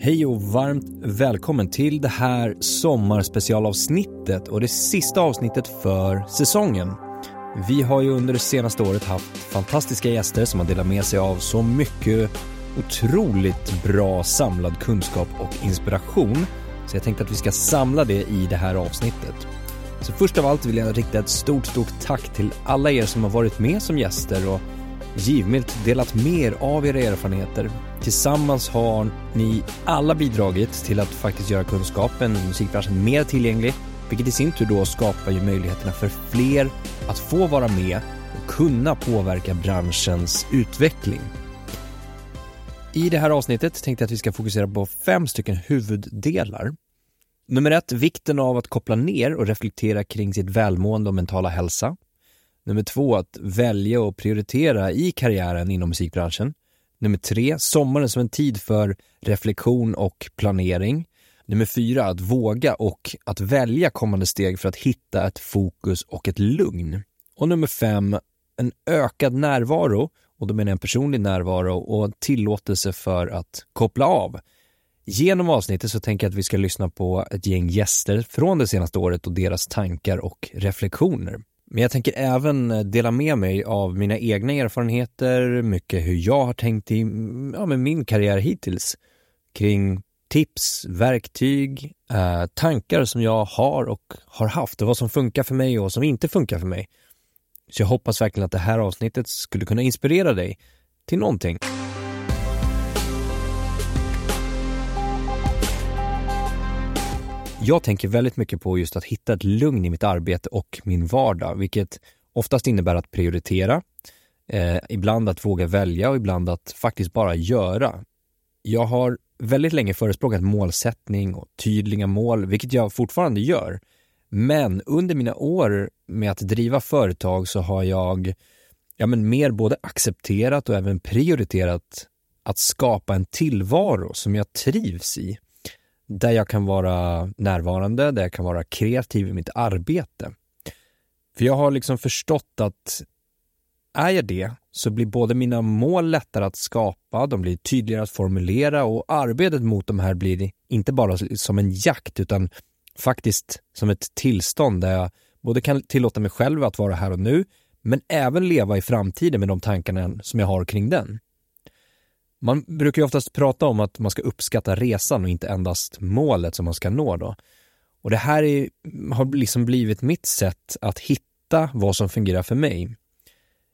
Hej och varmt välkommen till det här sommarspecialavsnittet och det sista avsnittet för säsongen. Vi har ju under det senaste året haft fantastiska gäster som har delat med sig av så mycket otroligt bra samlad kunskap och inspiration. Så jag tänkte att vi ska samla det i det här avsnittet. Så först av allt vill jag rikta ett stort, stort tack till alla er som har varit med som gäster och givmilt delat med er av era erfarenheter. Tillsammans har ni alla bidragit till att faktiskt göra kunskapen i musikbranschen mer tillgänglig, vilket i sin tur då skapar ju möjligheterna för fler att få vara med och kunna påverka branschens utveckling. I det här avsnittet tänkte jag att vi ska fokusera på fem stycken huvuddelar. Nummer ett, vikten av att koppla ner och reflektera kring sitt välmående och mentala hälsa. Nummer två, att välja och prioritera i karriären inom musikbranschen. Nummer tre, sommaren som en tid för reflektion och planering. Nummer fyra, att våga och att välja kommande steg för att hitta ett fokus och ett lugn. Och nummer fem, en ökad närvaro, och då menar jag en personlig närvaro och tillåtelse för att koppla av. Genom avsnittet så tänker jag att vi ska lyssna på ett gäng gäster från det senaste året och deras tankar och reflektioner. Men jag tänker även eh, dela med mig av mina egna erfarenheter, mycket hur jag har tänkt i ja, med min karriär hittills kring tips, verktyg, eh, tankar som jag har och har haft och vad som funkar för mig och vad som inte funkar för mig. Så jag hoppas verkligen att det här avsnittet skulle kunna inspirera dig till någonting. Jag tänker väldigt mycket på just att hitta ett lugn i mitt arbete och min vardag, vilket oftast innebär att prioritera, eh, ibland att våga välja och ibland att faktiskt bara göra. Jag har väldigt länge förespråkat målsättning och tydliga mål, vilket jag fortfarande gör. Men under mina år med att driva företag så har jag ja, men mer både accepterat och även prioriterat att skapa en tillvaro som jag trivs i där jag kan vara närvarande, där jag kan vara kreativ i mitt arbete. För jag har liksom förstått att är jag det så blir både mina mål lättare att skapa, de blir tydligare att formulera och arbetet mot de här blir inte bara som en jakt utan faktiskt som ett tillstånd där jag både kan tillåta mig själv att vara här och nu men även leva i framtiden med de tankarna som jag har kring den. Man brukar ju oftast prata om att man ska uppskatta resan och inte endast målet som man ska nå då. Och det här är, har liksom blivit mitt sätt att hitta vad som fungerar för mig.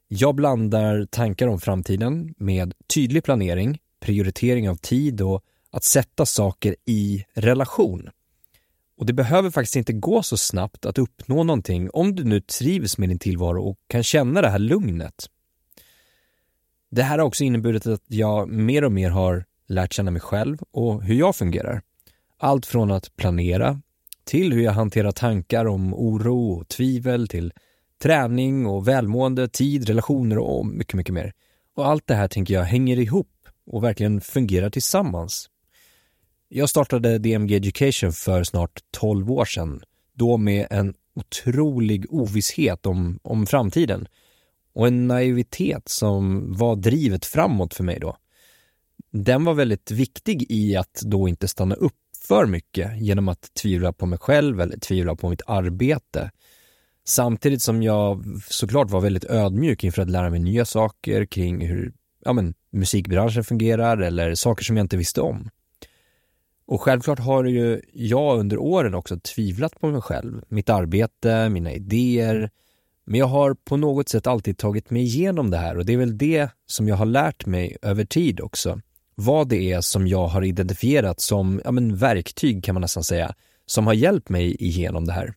Jag blandar tankar om framtiden med tydlig planering, prioritering av tid och att sätta saker i relation. Och det behöver faktiskt inte gå så snabbt att uppnå någonting om du nu trivs med din tillvaro och kan känna det här lugnet. Det här har också inneburit att jag mer och mer har lärt känna mig själv och hur jag fungerar. Allt från att planera till hur jag hanterar tankar om oro och tvivel till träning och välmående, tid, relationer och mycket, mycket mer. Och allt det här tänker jag hänger ihop och verkligen fungerar tillsammans. Jag startade DMG Education för snart 12 år sedan, då med en otrolig ovisshet om, om framtiden och en naivitet som var drivet framåt för mig då. Den var väldigt viktig i att då inte stanna upp för mycket genom att tvivla på mig själv eller tvivla på mitt arbete. Samtidigt som jag såklart var väldigt ödmjuk inför att lära mig nya saker kring hur ja, men, musikbranschen fungerar eller saker som jag inte visste om. Och självklart har ju jag under åren också tvivlat på mig själv, mitt arbete, mina idéer, men jag har på något sätt alltid tagit mig igenom det här och det är väl det som jag har lärt mig över tid också. Vad det är som jag har identifierat som ja, men verktyg kan man nästan säga, som har hjälpt mig igenom det här.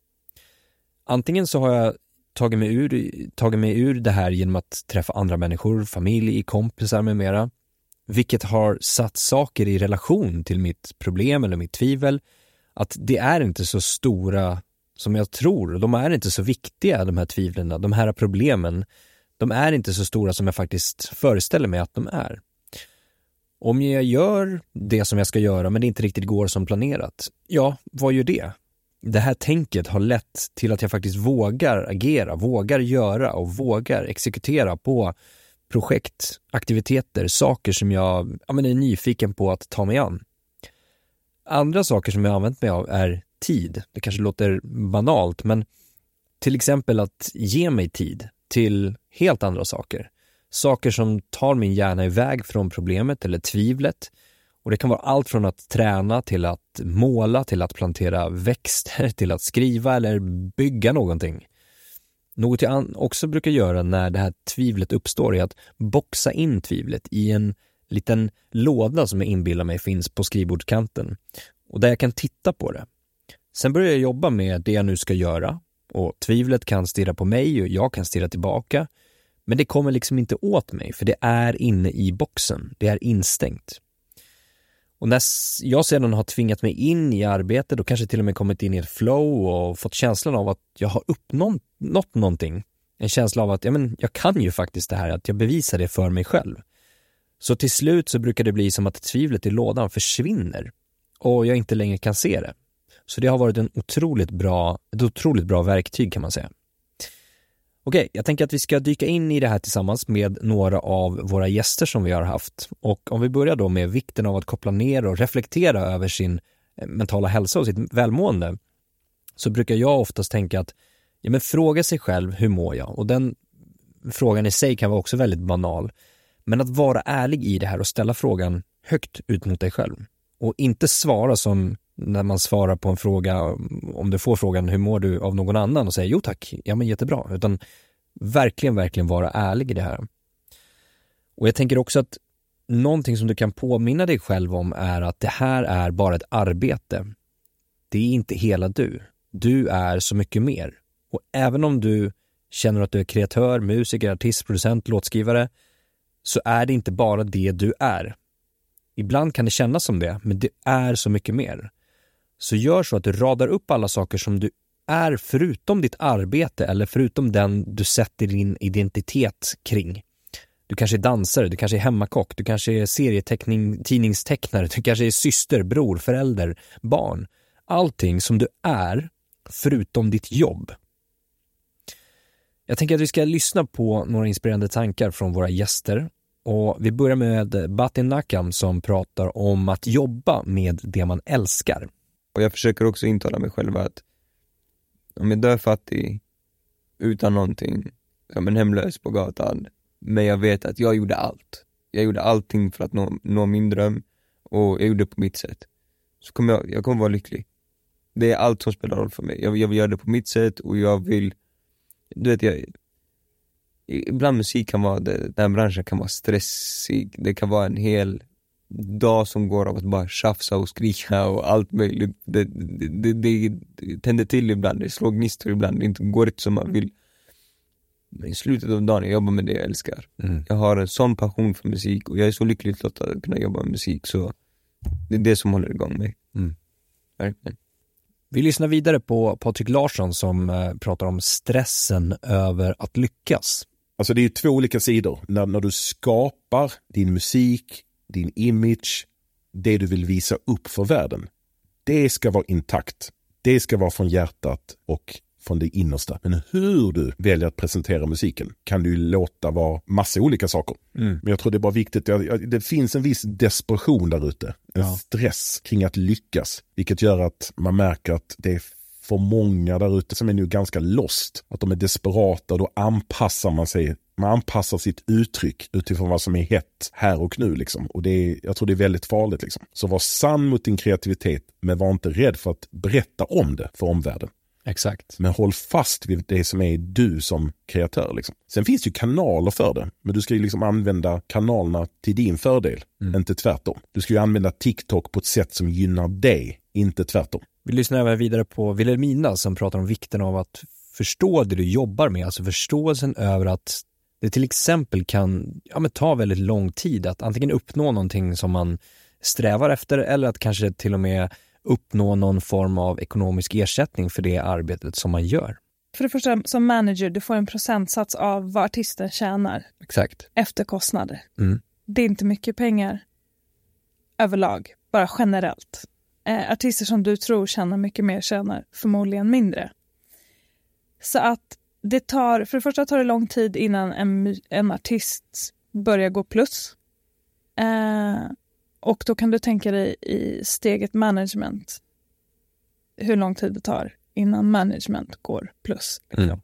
Antingen så har jag tagit mig ur, tagit mig ur det här genom att träffa andra människor, familj, kompisar med mera, vilket har satt saker i relation till mitt problem eller mitt tvivel. Att det är inte så stora som jag tror. De är inte så viktiga, de här tvivlen, de här problemen. De är inte så stora som jag faktiskt föreställer mig att de är. Om jag gör det som jag ska göra men det inte riktigt går som planerat, ja, vad gör det? Det här tänket har lett till att jag faktiskt vågar agera, vågar göra och vågar exekutera på projekt, aktiviteter, saker som jag ja, men är nyfiken på att ta mig an. Andra saker som jag använt mig av är tid. Det kanske låter banalt, men till exempel att ge mig tid till helt andra saker. Saker som tar min hjärna iväg från problemet eller tvivlet. Och det kan vara allt från att träna till att måla, till att plantera växter, till att skriva eller bygga någonting. Något jag också brukar göra när det här tvivlet uppstår är att boxa in tvivlet i en liten låda som jag inbillar mig finns på skrivbordskanten och där jag kan titta på det. Sen börjar jag jobba med det jag nu ska göra och tvivlet kan stirra på mig och jag kan stirra tillbaka. Men det kommer liksom inte åt mig för det är inne i boxen, det är instängt. Och när jag sedan har tvingat mig in i arbetet och kanske till och med kommit in i ett flow och fått känslan av att jag har uppnått någonting, en känsla av att ja, men jag kan ju faktiskt det här, att jag bevisar det för mig själv. Så till slut så brukar det bli som att tvivlet i lådan försvinner och jag inte längre kan se det. Så det har varit en otroligt bra, ett otroligt bra verktyg kan man säga. Okej, jag tänker att vi ska dyka in i det här tillsammans med några av våra gäster som vi har haft. Och om vi börjar då med vikten av att koppla ner och reflektera över sin eh, mentala hälsa och sitt välmående, så brukar jag oftast tänka att, ja men fråga sig själv, hur mår jag? Och den frågan i sig kan vara också väldigt banal. Men att vara ärlig i det här och ställa frågan högt ut mot dig själv. Och inte svara som när man svarar på en fråga, om du får frågan hur mår du av någon annan och säger jo tack, ja men jättebra, utan verkligen, verkligen vara ärlig i det här. Och jag tänker också att någonting som du kan påminna dig själv om är att det här är bara ett arbete. Det är inte hela du. Du är så mycket mer. Och även om du känner att du är kreatör, musiker, artist, producent, låtskrivare, så är det inte bara det du är. Ibland kan det kännas som det, men det är så mycket mer. Så gör så att du radar upp alla saker som du är förutom ditt arbete eller förutom den du sätter din identitet kring. Du kanske är dansare, du kanske är hemmakock, du kanske är serietidningstecknare, du kanske är syster, bror, förälder, barn. Allting som du är förutom ditt jobb. Jag tänker att vi ska lyssna på några inspirerande tankar från våra gäster och vi börjar med Batin Nakam som pratar om att jobba med det man älskar. Och jag försöker också intala mig själv att om jag dör fattig, utan någonting, som en hemlös på gatan, men jag vet att jag gjorde allt. Jag gjorde allting för att nå, nå min dröm och jag gjorde det på mitt sätt. Så kommer jag, jag kommer vara lycklig. Det är allt som spelar roll för mig. Jag, jag vill göra det på mitt sätt och jag vill, du vet jag, ibland musik kan vara, den här branschen kan vara stressig, det kan vara en hel dag som går av att bara tjafsa och skrika och allt möjligt. Det, det, det, det tänder till ibland, det slår gnistor ibland, det inte går inte som man vill. Men i slutet av dagen, jag jobbar med det jag älskar. Mm. Jag har en sån passion för musik och jag är så lyckligt lottad att kunna jobba med musik så det är det som håller igång mig. Mm. Verkligen. Vi lyssnar vidare på Patrik Larsson som eh, pratar om stressen över att lyckas. Alltså det är två olika sidor. När, när du skapar din musik, din image, det du vill visa upp för världen. Det ska vara intakt. Det ska vara från hjärtat och från det innersta. Men hur du väljer att presentera musiken kan du låta vara massa olika saker. Mm. Men jag tror det är bara viktigt, det finns en viss desperation där ute. En ja. stress kring att lyckas. Vilket gör att man märker att det är för många där ute som är nu ganska lost. Att de är desperata och då anpassar man sig man anpassar sitt uttryck utifrån vad som är hett här och nu. Liksom. Och det är, jag tror det är väldigt farligt. Liksom. Så var sann mot din kreativitet, men var inte rädd för att berätta om det för omvärlden. Exakt. Men håll fast vid det som är du som kreatör. Liksom. Sen finns det ju kanaler för det, men du ska ju liksom använda kanalerna till din fördel, mm. inte tvärtom. Du ska ju använda TikTok på ett sätt som gynnar dig, inte tvärtom. Vi lyssnar även vidare på Wilhelmina som pratar om vikten av att förstå det du jobbar med, alltså förståelsen över att det till exempel kan ja, men ta väldigt lång tid att antingen uppnå någonting som man strävar efter eller att kanske till och med uppnå någon form av ekonomisk ersättning för det arbetet som man gör. För det första, som manager, du får en procentsats av vad artisten tjänar. Exakt. Efter kostnader. Mm. Det är inte mycket pengar överlag, bara generellt. Eh, artister som du tror tjänar mycket mer tjänar förmodligen mindre. Så att det tar, för det första tar det lång tid innan en, en artist börjar gå plus. Eh, Och då kan du tänka dig i steget management hur lång tid det tar innan management går plus. Liksom.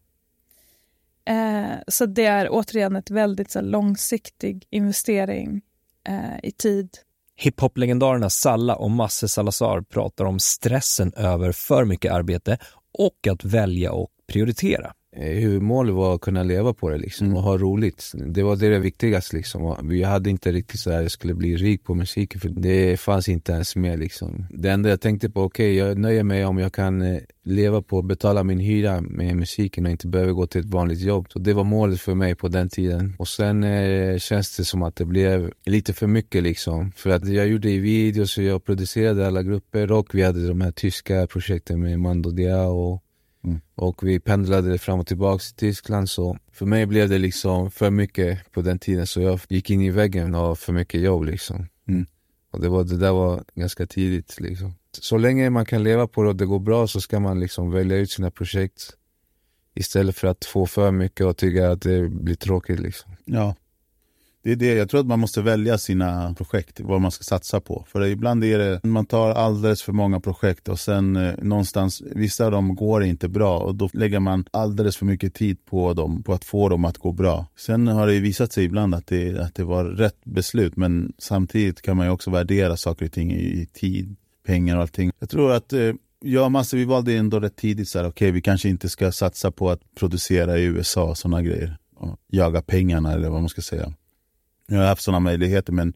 Mm. Eh, så det är återigen ett väldigt så här, långsiktig investering eh, i tid. Hiphop-legendarerna Salla och Masse Salazar pratar om stressen över för mycket arbete och att välja och prioritera. Eh, huvudmål var att kunna leva på det liksom och ha roligt. Det var det, det viktigaste liksom. Vi hade inte riktigt så att jag skulle bli rik på musiken för det fanns inte ens med liksom. Det enda jag tänkte på, okej jag nöjer mig om jag kan eh, leva på att betala min hyra med musiken och inte behöver gå till ett vanligt jobb. Så det var målet för mig på den tiden. Och sen eh, känns det som att det blev lite för mycket liksom. För att jag gjorde i videos och jag producerade alla grupper och vi hade de här tyska projekten med Mando Diao Mm. och vi pendlade fram och tillbaka till Tyskland så för mig blev det liksom för mycket på den tiden så jag gick in i väggen av för mycket jobb liksom. Mm. Och det, var, det där var ganska tidigt liksom. Så länge man kan leva på det och det går bra så ska man liksom välja ut sina projekt istället för att få för mycket och tycka att det blir tråkigt liksom. Ja. Det är det. Jag tror att man måste välja sina projekt, vad man ska satsa på. För ibland är det, man tar alldeles för många projekt och sen eh, någonstans, vissa av dem går inte bra och då lägger man alldeles för mycket tid på dem, på att få dem att gå bra. Sen har det ju visat sig ibland att det, att det var rätt beslut, men samtidigt kan man ju också värdera saker och ting i, i tid, pengar och allting. Jag tror att eh, Ja, Masse, vi valde ändå rätt tidigt så här, okej, vi kanske inte ska satsa på att producera i USA och sådana grejer. Och jaga pengarna eller vad man ska säga. Jag har haft sådana möjligheter men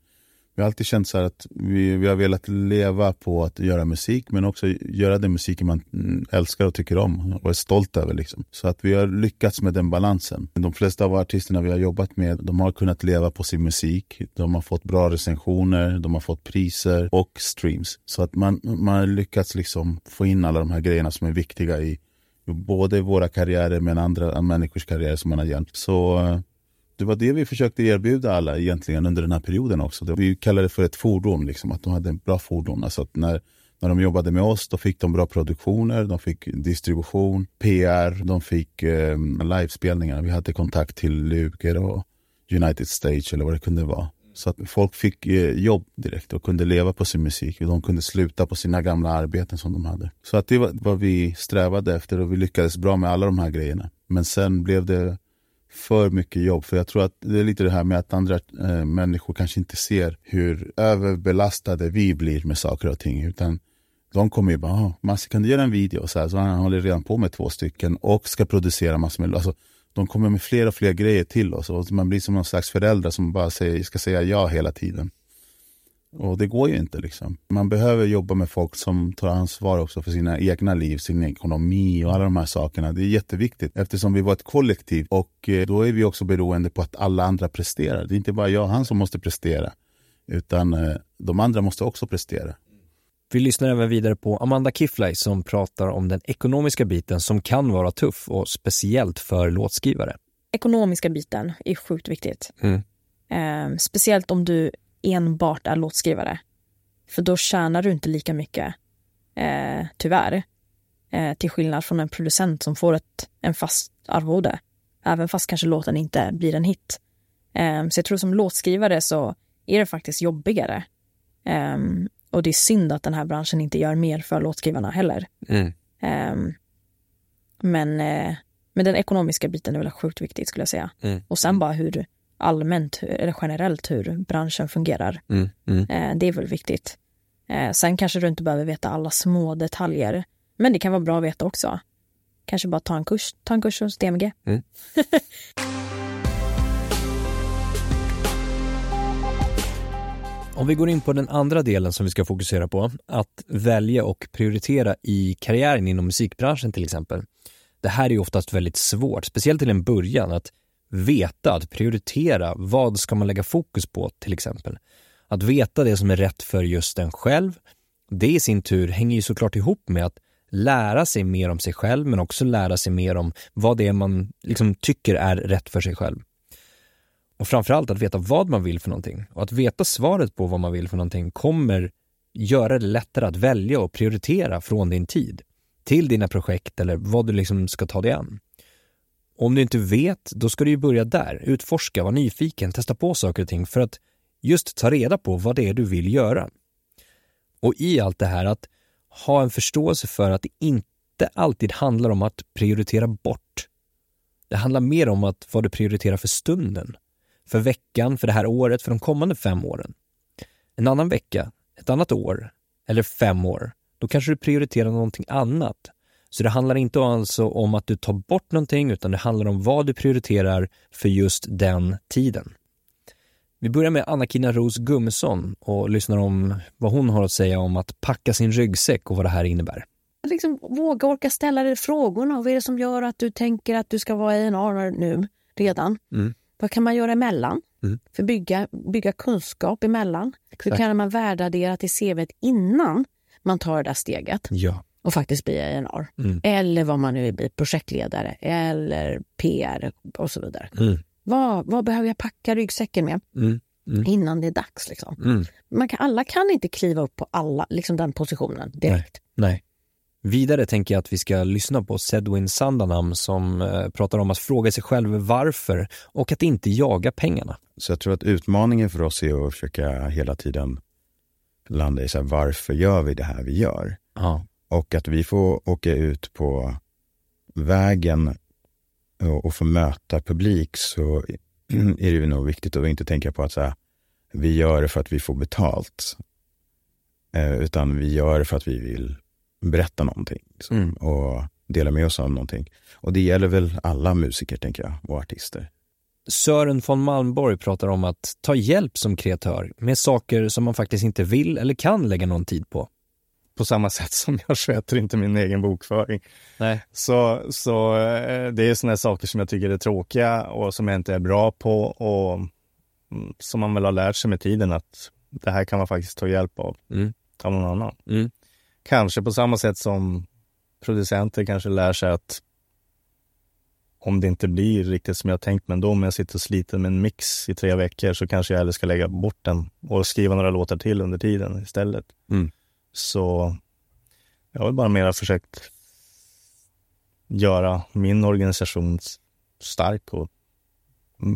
vi har alltid känt så här att vi, vi har velat leva på att göra musik men också göra den musiken man mm, älskar och tycker om och är stolt över. Liksom. Så att vi har lyckats med den balansen. De flesta av artisterna vi har jobbat med de har kunnat leva på sin musik. De har fått bra recensioner, de har fått priser och streams. Så att man, man har lyckats liksom få in alla de här grejerna som är viktiga i både våra karriärer men andra människors karriärer som man har gjort. Så eh, det var det vi försökte erbjuda alla egentligen under den här perioden också. Vi kallade det för ett fordon, liksom, att de hade en bra fordon. Alltså att när, när de jobbade med oss, då fick de bra produktioner, de fick distribution, PR, de fick eh, livespelningar. Vi hade kontakt till Luger och United Stage eller vad det kunde vara. Så att folk fick eh, jobb direkt och kunde leva på sin musik. Och de kunde sluta på sina gamla arbeten som de hade. Så att det var vad vi strävade efter och vi lyckades bra med alla de här grejerna. Men sen blev det för mycket jobb. För jag tror att det är lite det här med att andra eh, människor kanske inte ser hur överbelastade vi blir med saker och ting. Utan de kommer ju bara, ah, Massi kan du göra en video? Så, här, så han håller redan på med två stycken och ska producera massor med, alltså, de kommer med fler och fler grejer till oss och man blir som någon slags förälder som bara säger, ska säga ja hela tiden. Och det går ju inte liksom. Man behöver jobba med folk som tar ansvar också för sina egna liv, sin ekonomi och alla de här sakerna. Det är jätteviktigt eftersom vi var ett kollektiv och eh, då är vi också beroende på att alla andra presterar. Det är inte bara jag och han som måste prestera utan eh, de andra måste också prestera. Vi lyssnar även vidare på Amanda Kiffley som pratar om den ekonomiska biten som kan vara tuff och speciellt för låtskrivare. Ekonomiska biten är sjukt viktigt. Mm. Eh, speciellt om du enbart är låtskrivare. För då tjänar du inte lika mycket, eh, tyvärr. Eh, till skillnad från en producent som får ett, en fast arvode. Även fast kanske låten inte blir en hit. Eh, så jag tror som låtskrivare så är det faktiskt jobbigare. Eh, och det är synd att den här branschen inte gör mer för låtskrivarna heller. Mm. Ehm, men, eh, men den ekonomiska biten är väl sjukt viktigt skulle jag säga. Mm. Och sen bara hur allmänt eller generellt hur branschen fungerar. Mm. Mm. Eh, det är väl viktigt. Eh, sen kanske du inte behöver veta alla små detaljer. Men det kan vara bra att veta också. Kanske bara ta en kurs, ta en kurs hos DMG. Om vi går in på den andra delen som vi ska fokusera på, att välja och prioritera i karriären inom musikbranschen till exempel. Det här är ju oftast väldigt svårt, speciellt till en början, att veta, att prioritera, vad ska man lägga fokus på till exempel. Att veta det som är rätt för just en själv, det i sin tur hänger ju såklart ihop med att lära sig mer om sig själv men också lära sig mer om vad det är man liksom tycker är rätt för sig själv. Och framförallt att veta vad man vill för någonting. Och att veta svaret på vad man vill för någonting kommer göra det lättare att välja och prioritera från din tid till dina projekt eller vad du liksom ska ta dig an. Om du inte vet, då ska du ju börja där. Utforska, vara nyfiken, testa på saker och ting för att just ta reda på vad det är du vill göra. Och i allt det här att ha en förståelse för att det inte alltid handlar om att prioritera bort. Det handlar mer om att vad du prioriterar för stunden, för veckan, för det här året, för de kommande fem åren. En annan vecka, ett annat år eller fem år, då kanske du prioriterar någonting annat. Så det handlar inte alltså om att du tar bort någonting utan det handlar om vad du prioriterar för just den tiden. Vi börjar med Anna-Kina Ros Gummesson och lyssnar om vad hon har att säga om att packa sin ryggsäck och vad det här innebär. Liksom våga orka ställa dig frågorna. Vad är det som gör att du tänker att du ska vara i en A nu redan? Mm. Vad kan man göra emellan? Mm. För bygga, bygga kunskap emellan. Hur Exakt. kan man värderadera till CVt innan man tar det där steget Ja. Och faktiskt blir A&R? Mm. Eller vad man nu vill bli, projektledare eller PR och så vidare. Mm. Vad, vad behöver jag packa ryggsäcken med Mm. Mm. innan det är dags? Liksom? Mm. Man kan, alla kan inte kliva upp på alla, liksom den positionen direkt. Nej. Vidare tänker jag att vi ska lyssna på Sedwin Sandanam som eh, pratar om att fråga sig själv varför och att inte jaga pengarna. Så jag tror att utmaningen för oss är att försöka hela tiden landa i så här, varför gör vi det här vi gör? Ja. Och att vi får åka ut på vägen och, få möta publik så är det ju nog viktigt att inte tänka på att så här, vi gör det för att vi får betalt. Eh, utan vi gör det för att vi vill berätta någonting liksom, Mm. och dela med oss av någonting. Och det gäller väl alla musiker, tänker jag, och artister. Sören von Malmborg pratar om att ta hjälp som kreatör med saker som man faktiskt inte vill eller kan lägga någon tid på. På samma sätt som jag sköter inte min egen bokföring. Nej. Så, så eh, det är sådana saker som jag tycker är tråkiga och som jag inte är bra på och mm, som man väl har lärt sig med tiden att det här kan man faktiskt ta hjälp av, Mm. av någon annan. Mm. Kanske på samma sätt som producenter kanske lär sig att om det inte blir riktigt som jag tänkt, men då om jag sitter och sliter med en mix i tre veckor så kanske jag hellre ska lägga bort den och skriva några låtar till under tiden istället. Mm. Så jag har bara mera försökt göra min organisation stark och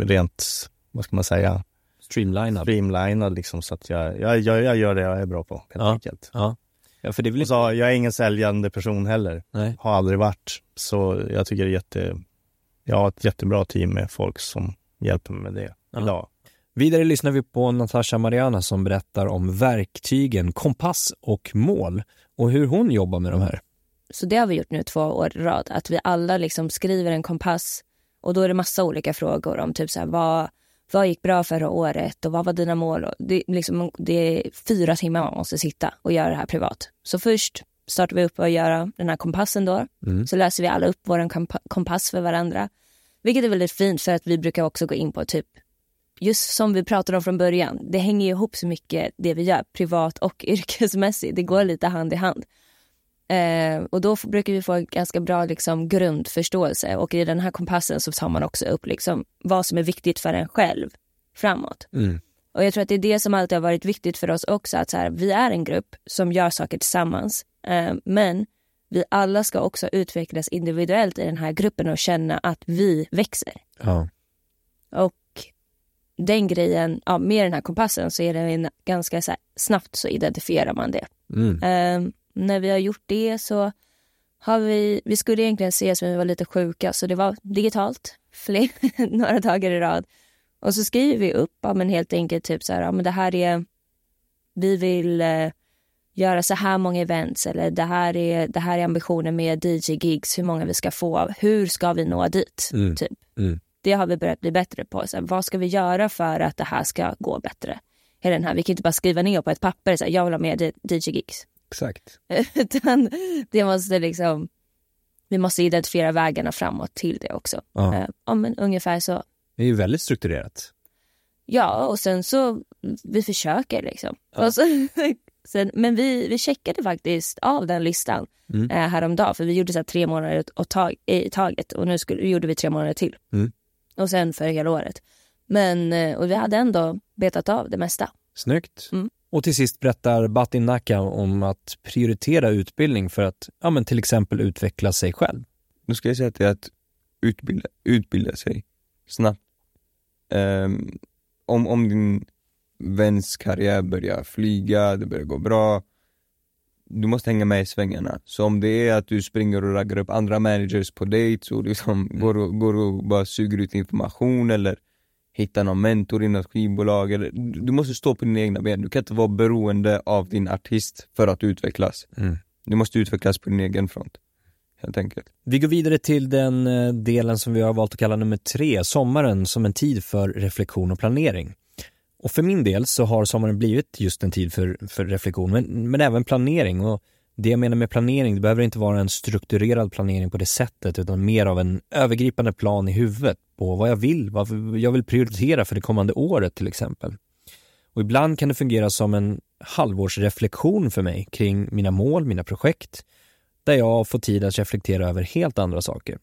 rent, vad ska man säga, Streamlinad. streamlinad liksom så att jag, jag, jag, jag gör det jag är bra på helt Ja. enkelt. Ja. ja, för det är inte... så, jag är ingen säljande person heller. Nej. Har aldrig varit. Så jag tycker det är jätte... Jag har ett jättebra team med folk som hjälper mig med det Ja. idag. Vidare lyssnar vi på Natasha Mariana som berättar om verktygen kompass och mål och hur hon jobbar med de här. Så det har vi gjort nu två år i rad. Att vi alla liksom skriver en kompass och då är det massa olika frågor om typ så här, vad, vad gick bra förra året och vad var dina mål? Och Det, liksom, det är fyra timmar man måste sitta och göra det här privat. Så först startar vi upp och göra den här kompassen då. Mm. Så läser vi alla upp vår kompa- kompass för varandra. Vilket är väldigt fint för att vi brukar också gå in på typ Just som vi pratade om från början, det hänger ihop så mycket det vi gör, privat och yrkesmässigt. Det går lite hand i hand. Eh, och då brukar vi få en ganska bra liksom, grundförståelse och i den här kompassen så tar man också upp liksom, vad som är viktigt för en själv framåt. Mm. Och jag tror att det är det som alltid har varit viktigt för oss också, att så här, vi är en grupp som gör saker tillsammans, eh, men vi alla ska också utvecklas individuellt i den här gruppen och känna att vi växer. Ja. Och den grejen, ja, med den här kompassen så är det en, ganska så här, snabbt så identifierar man det. Mm. Eh, när vi har gjort det så har vi, vi skulle egentligen ses men vi var lite sjuka så det var digitalt fler, några dagar i rad. Och så skriver vi upp, ja, men helt enkelt typ så här, ja, men det här är, vi vill eh, göra så här många events eller det här är, det här är ambitionen med DJ-gigs, hur många vi ska få, hur ska vi nå dit? Mm. Typ. Mm. Det har vi börjat bli bättre på. Så här, vad ska vi göra för att det här ska gå bättre? Hela den här, vi kan inte bara skriva ner på ett papper, så här, jag vill ha mer DJ-gigs. Exakt. Utan det måste liksom, vi måste identifiera vägarna framåt till det också. Ja. Eh, ja, men ungefär så. Det är ju väldigt strukturerat. Ja, och sen så, vi försöker liksom. Ja. Och så, sen, men vi, vi checkade faktiskt av den listan Mm. eh, häromdagen, för vi gjorde så tre månader och tag, i taget och nu skulle, gjorde vi tre månader till. Mm. Och sen för hela året. Men, eh, och vi hade ändå betat av det mesta. Snyggt. Mm. Och till sist berättar Batin Naka om att prioritera utbildning för att ja, men till exempel utveckla sig själv. Då ska jag säga att det är att utbilda, utbilda sig snabbt. Ehm, om, om din väns karriär börjar flyga, det börjar gå bra. Du måste hänga med i svängarna. Så om det är att du springer och raggar upp andra managers på dates och liksom Mm. går, och, går och bara suger ut information eller hittar någon mentor i något skivbolag. Eller, du måste stå på dina egna ben. Du kan inte vara beroende av din artist för att utvecklas. Mm. Du måste utvecklas på din egen front. Helt enkelt. Vi går vidare till den eh, delen som vi har valt att kalla nummer tre, sommaren som en tid för reflektion och planering. Och för min del så har sommaren blivit just en tid för, för reflektion, men, men även planering. Och det jag menar med planering, det behöver inte vara en strukturerad planering på det sättet, utan mer av en övergripande plan i huvudet på vad jag vill, vad jag vill prioritera för det kommande året till exempel. Och ibland kan det fungera som en halvårsreflektion för mig kring mina mål, mina projekt, där jag får tid att reflektera över helt andra saker.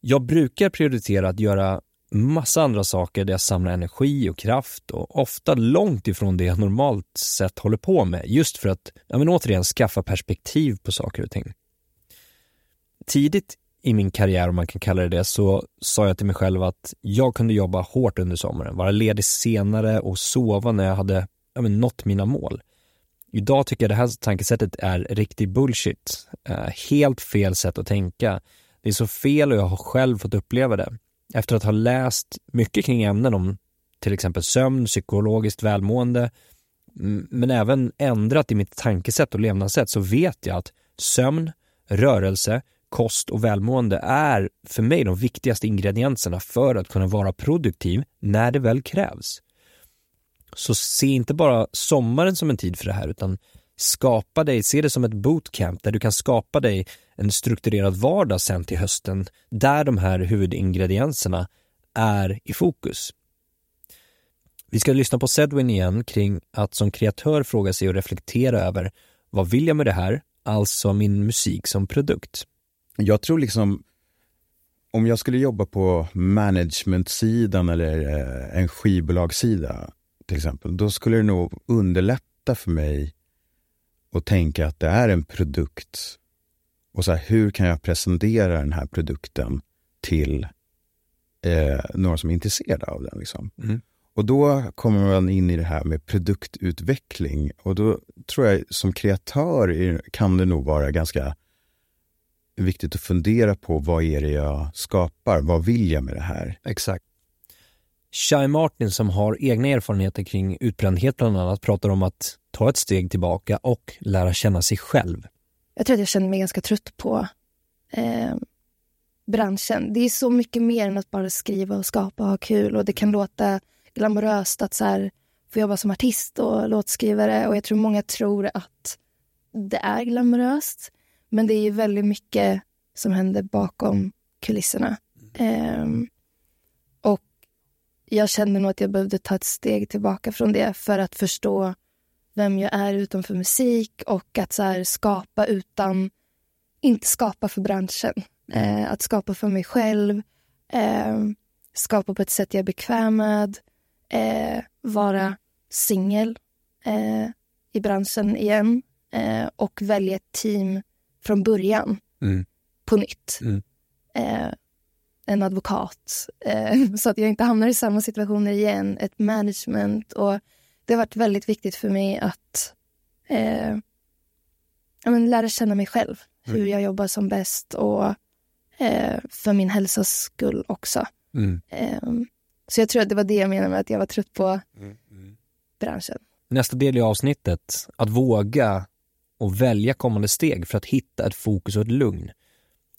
Jag brukar prioritera att göra massa andra saker där jag samlar energi och kraft och ofta långt ifrån det jag normalt sett håller på med, just för att, ja men återigen, skaffa perspektiv på saker och ting. Tidigt i min karriär, om man kan kalla det det, så sa jag till mig själv att jag kunde jobba hårt under sommaren, vara ledig senare och sova när jag hade ja, men, nått mina mål. Idag tycker jag det här tankesättet är riktig bullshit. Eh, helt fel sätt att tänka. Det är så fel och jag har själv fått uppleva det. Efter att ha läst mycket kring ämnen om till exempel sömn, psykologiskt välmående, men även ändrat i mitt tankesätt och levnadssätt så vet jag att sömn, rörelse, kost och välmående är för mig de viktigaste ingredienserna för att kunna vara produktiv när det väl krävs. Så se inte bara sommaren som en tid för det här utan skapa dig, se det som ett bootcamp där du kan skapa dig en strukturerad vardag sen till hösten där de här huvudingredienserna är i fokus. Vi ska lyssna på Sedwin igen kring att som kreatör fråga sig och reflektera över vad vill jag med det här, alltså min musik som produkt. Jag tror liksom, om jag skulle jobba på management-sidan eller eh, en skivbolagssida till exempel, då skulle det nog underlätta för mig att tänka att det är en produkt. Och så här, hur kan jag presentera den här produkten till eh, några som är intresserade av den? Liksom. Mm. Och då kommer man in i det här med produktutveckling och då tror jag som kreatör kan det nog vara ganska viktigt att fundera på vad är det jag skapar? Vad vill jag med det här? Exakt. Shai Martin som har egna erfarenheter kring utbrändhet bland annat pratar om att ta ett steg tillbaka och lära känna sig själv. Jag tror att jag känner mig ganska trött på eh, branschen. Det är så mycket mer än att bara skriva och skapa och ha kul. Och Det kan låta glamoröst att så här, få jobba som artist och låtskrivare. Och Jag tror många tror att det är glamoröst. Men det är ju väldigt mycket som händer bakom kulisserna. Eh, och jag kände nog att jag behövde ta ett steg tillbaka från det för att förstå vem jag är utanför musik och att så här, skapa utan, inte skapa för branschen. Eh, att skapa för mig själv, eh, skapa på ett sätt jag är bekväm med, eh, vara singel eh, i branschen igen eh, och välja ett team från början Mm. på nytt. Mm. Eh, en advokat, så att jag inte hamnar i samma situationer igen. Ett management. och Det har varit väldigt viktigt för mig att eh, ja, men lära känna mig själv. Hur jag jobbar som bäst och eh, för min hälsas skull också. Mm. Eh, så jag tror att det var det jag menade med att jag var trött på branschen. Nästa del i avsnittet, att våga och välja kommande steg för att hitta ett fokus och ett lugn.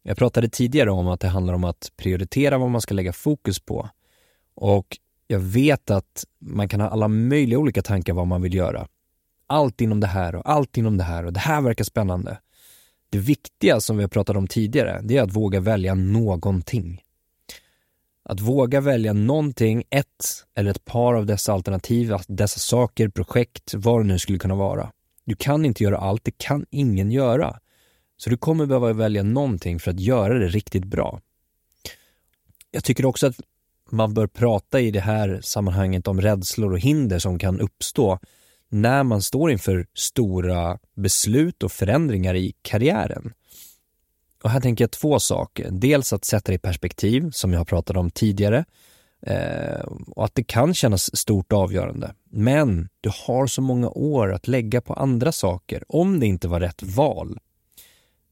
Jag pratade tidigare om att det handlar om att prioritera vad man ska lägga fokus på. Och jag vet att man kan ha alla möjliga olika tankar vad man vill göra. Allt inom det här och allt inom det här och det här verkar spännande. Det viktiga som vi har pratat om tidigare, det är att våga välja någonting. Att våga välja någonting, ett eller ett par av dessa alternativ, dessa saker, projekt, vad det nu skulle kunna vara. Du kan inte göra allt, det kan ingen göra. Så du kommer behöva välja någonting för att göra det riktigt bra. Jag tycker också att man bör prata i det här sammanhanget om rädslor och hinder som kan uppstå när man står inför stora beslut och förändringar i karriären. Och här tänker jag två saker. Dels att sätta det i perspektiv, som jag har pratat om tidigare. Eh, och att det kan kännas stort och avgörande. Men du har så många år att lägga på andra saker om det inte var rätt val.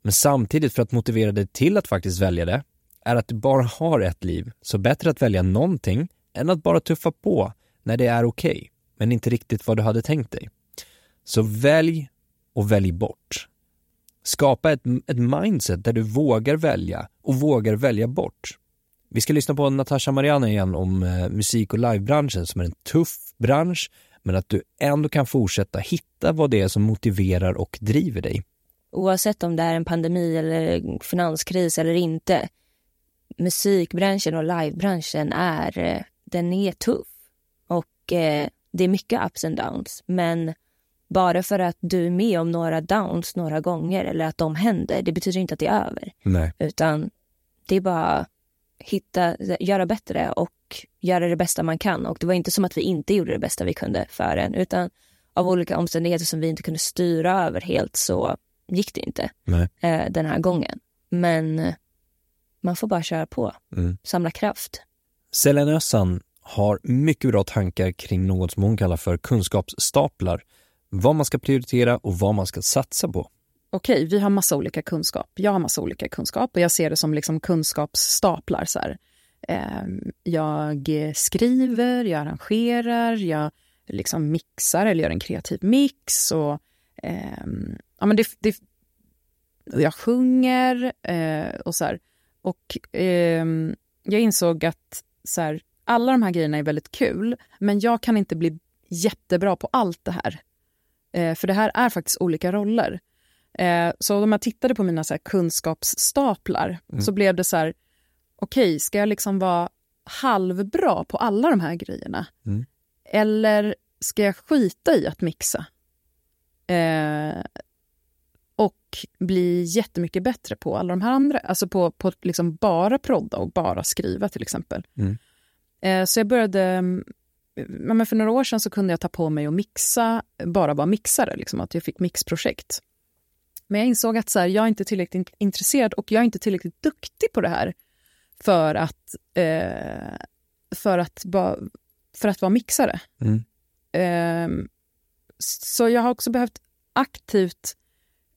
Men samtidigt för att motivera dig till att faktiskt välja det är att du bara har ett liv, så bättre att välja någonting än att bara tuffa på när det är okej, okay, men inte riktigt vad du hade tänkt dig. Så välj och välj bort. Skapa ett, ett mindset där du vågar välja och vågar välja bort. Vi ska lyssna på Natasha Mariana igen om eh, musik och livebranschen som är en tuff bransch, men att du ändå kan fortsätta hitta vad det är som motiverar och driver dig. Oavsett om det är en pandemi eller finanskris eller inte, musikbranschen och livebranschen är, eh, den är tuff. Och eh, det är mycket ups and downs, men bara för att du är med om några downs några gånger eller att de händer, det betyder inte att det är över. Nej. Utan det är bara hitta, göra bättre och göra det bästa man kan. Och det var inte som att vi inte gjorde det bästa vi kunde för en, utan av olika omständigheter som vi inte kunde styra över helt så gick det inte eh, den här gången. Men eh, man får bara köra på, mm. samla kraft. Selene Össan har mycket bra tankar kring något som hon kallar för kunskapsstaplar. Vad man ska prioritera och vad man ska satsa på okej, vi har massa olika kunskap. Jag har massa olika kunskap och jag ser det som liksom kunskapsstaplar. Så eh, jag skriver, jag arrangerar, jag liksom mixar eller gör en kreativ mix. Och, eh, ja, men det, det, jag sjunger eh, och så här. Och ehm, jag insåg att så här, alla de här grejerna är väldigt kul, men jag kan inte bli jättebra på allt det här. Eh, för det här är faktiskt olika roller. Eh, så om jag tittade på mina så här, kunskapsstaplar mm. så blev det så här, okej, okay, ska jag liksom vara halvbra på alla de här grejerna? Mm. Eller ska jag skita i att mixa? Eh, bli jättemycket bättre på alla de här andra, alltså på, på liksom bara prodda och bara skriva till exempel. Mm. Eh, så jag började, men för några år sedan så kunde jag ta på mig att mixa, bara vara mixare, liksom, att jag fick mixprojekt. Men jag insåg att så här, jag är inte tillräckligt intresserad och jag är inte tillräckligt duktig på det här för att, eh, för att, ba, för att vara mixare. Mm. Eh, så jag har också behövt aktivt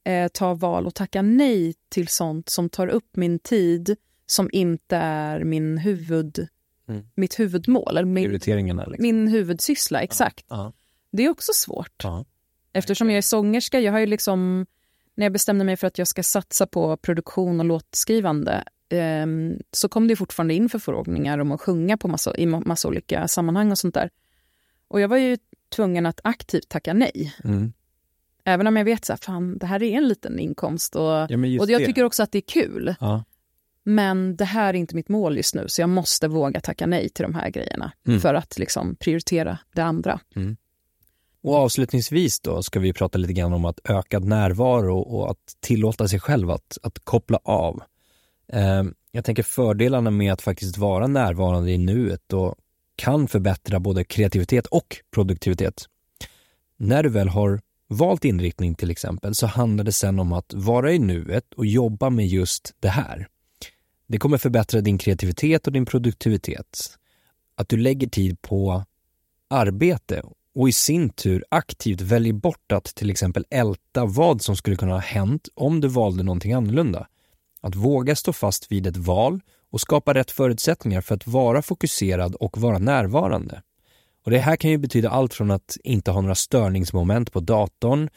eh, ta val och tacka nej till sånt som tar upp min tid som inte är min huvud, mm. mitt huvudmål. Eller min. Liksom. Min huvudsyssla, exakt. Uh -huh. Det är också svårt. Uh -huh. Eftersom jag är sångerska, jag har ju liksom när jag bestämde mig för att jag ska satsa på produktion och låtskrivande eh, så kom det fortfarande in förfrågningar om att sjunga på massa, i massa olika sammanhang och sånt där. Och jag var ju tvungen att aktivt tacka nej. Mm. Även om jag vet att det här är en liten inkomst och, ja, och jag det. tycker också att det är kul. Ja. Men det här är inte mitt mål just nu, så jag måste våga tacka nej till de här grejerna mm. för att liksom prioritera det andra. Mm. Och avslutningsvis då ska vi prata lite grann om att ökad närvaro och att tillåta sig själv att, att koppla av. Eh, jag tänker fördelarna med att faktiskt vara närvarande i nuet och kan förbättra både kreativitet och produktivitet. När du väl har valt inriktning till exempel så handlar det sen om att vara i nuet och jobba med just det här. Det kommer förbättra din kreativitet och din produktivitet. Att du lägger tid på arbete och i sin tur aktivt väljer bort att till exempel älta vad som skulle kunna ha hänt om du valde någonting annorlunda. Att våga stå fast vid ett val och skapa rätt förutsättningar för att vara fokuserad och vara närvarande. Och Det här kan ju betyda allt från att inte ha några störningsmoment på datorn,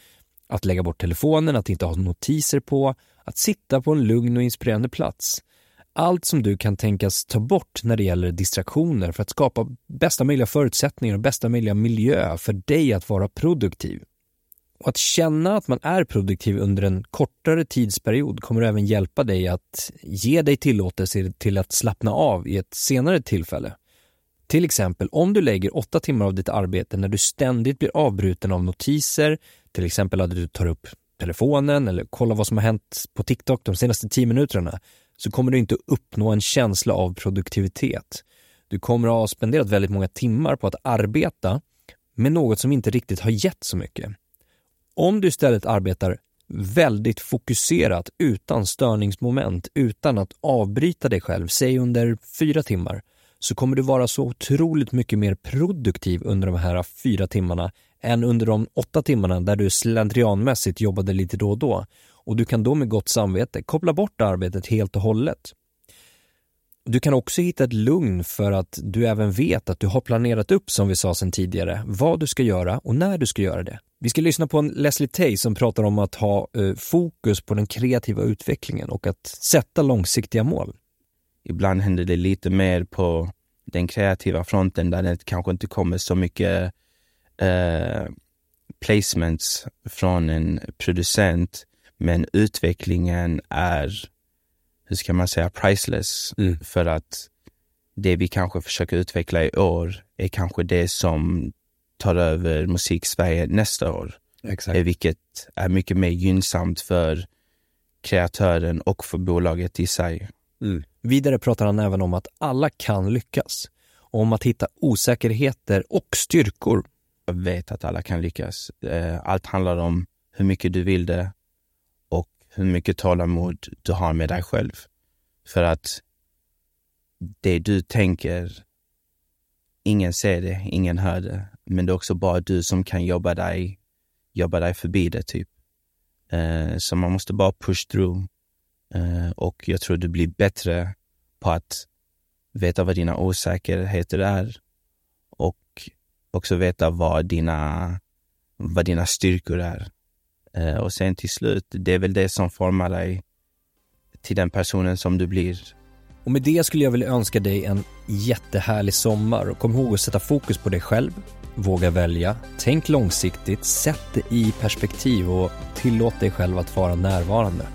att lägga bort telefonen, att inte ha notiser på, att sitta på en lugn och inspirerande plats allt som du kan tänkas ta bort när det gäller distraktioner för att skapa bästa möjliga förutsättningar och bästa möjliga miljö för dig att vara produktiv. Och att känna att man är produktiv under en kortare tidsperiod kommer även hjälpa dig att ge dig tillåtelse till att slappna av i ett senare tillfälle. Till exempel om du lägger åtta timmar av ditt arbete när du ständigt blir avbruten av notiser, till exempel att du tar upp telefonen eller kollar vad som har hänt på TikTok de senaste tio minuterna, så kommer du inte uppnå en känsla av produktivitet. Du kommer att ha spenderat väldigt många timmar på att arbeta med något som inte riktigt har gett så mycket. Om du istället arbetar väldigt fokuserat utan störningsmoment, utan att avbryta dig själv, säg under fyra timmar, så kommer du vara så otroligt mycket mer produktiv under de här fyra timmarna än under de åtta timmarna där du slentrianmässigt jobbade lite då och då. Och du kan då med gott samvete koppla bort arbetet helt och hållet. Du kan också hitta ett lugn för att du även vet att du har planerat upp, som vi sa sedan tidigare, vad du ska göra och när du ska göra det. Vi ska lyssna på en Leslie Tay som pratar om att ha eh, fokus på den kreativa utvecklingen och att sätta långsiktiga mål. Ibland händer det lite mer på den kreativa fronten där det kanske inte kommer så mycket eh, placements från en producent men utvecklingen är hur ska man säga, priceless. Mm. För att det vi kanske försöker utveckla i år är kanske det som tar över musik Sverige nästa år. Exakt. Vilket är mycket mer gynnsamt för kreatören och för bolaget i sig. Mm. Vidare pratar han även om att alla kan lyckas. Och om att hitta osäkerheter och styrkor. Jag vet att alla kan lyckas. Eh, allt handlar om hur mycket du vill det och hur mycket tålamod du har med dig själv. För att det du tänker, ingen ser det, ingen hör det. Men det är också bara du som kan jobba dig, jobba dig förbi det typ. Eh, så man måste bara push through. Eh, och jag tror du blir bättre på att veta vad dina osäkerheter är och också veta vad dina, vad dina styrkor är. Eh, och sen till slut, det är väl det som formar dig till den personen som du blir. Och med det skulle jag vilja önska dig en jättehärlig sommar och kom ihåg att sätta fokus på dig själv, våga välja, tänk långsiktigt, sätt det i perspektiv och tillåt dig själv att vara närvarande.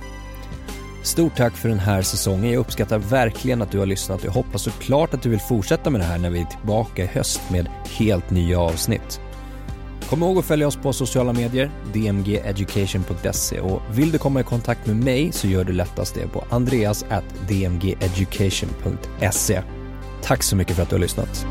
Stort tack för den här säsongen. Jag uppskattar verkligen att du har lyssnat. Jag hoppas såklart att du vill fortsätta med det här när vi är tillbaka i höst med helt nya avsnitt. Kom ihåg att följa oss på sociala medier, dmgeducation.se och vill du komma i kontakt med mig så gör du lättast det på andreas.dmgeducation.se. Tack så mycket för att du har lyssnat.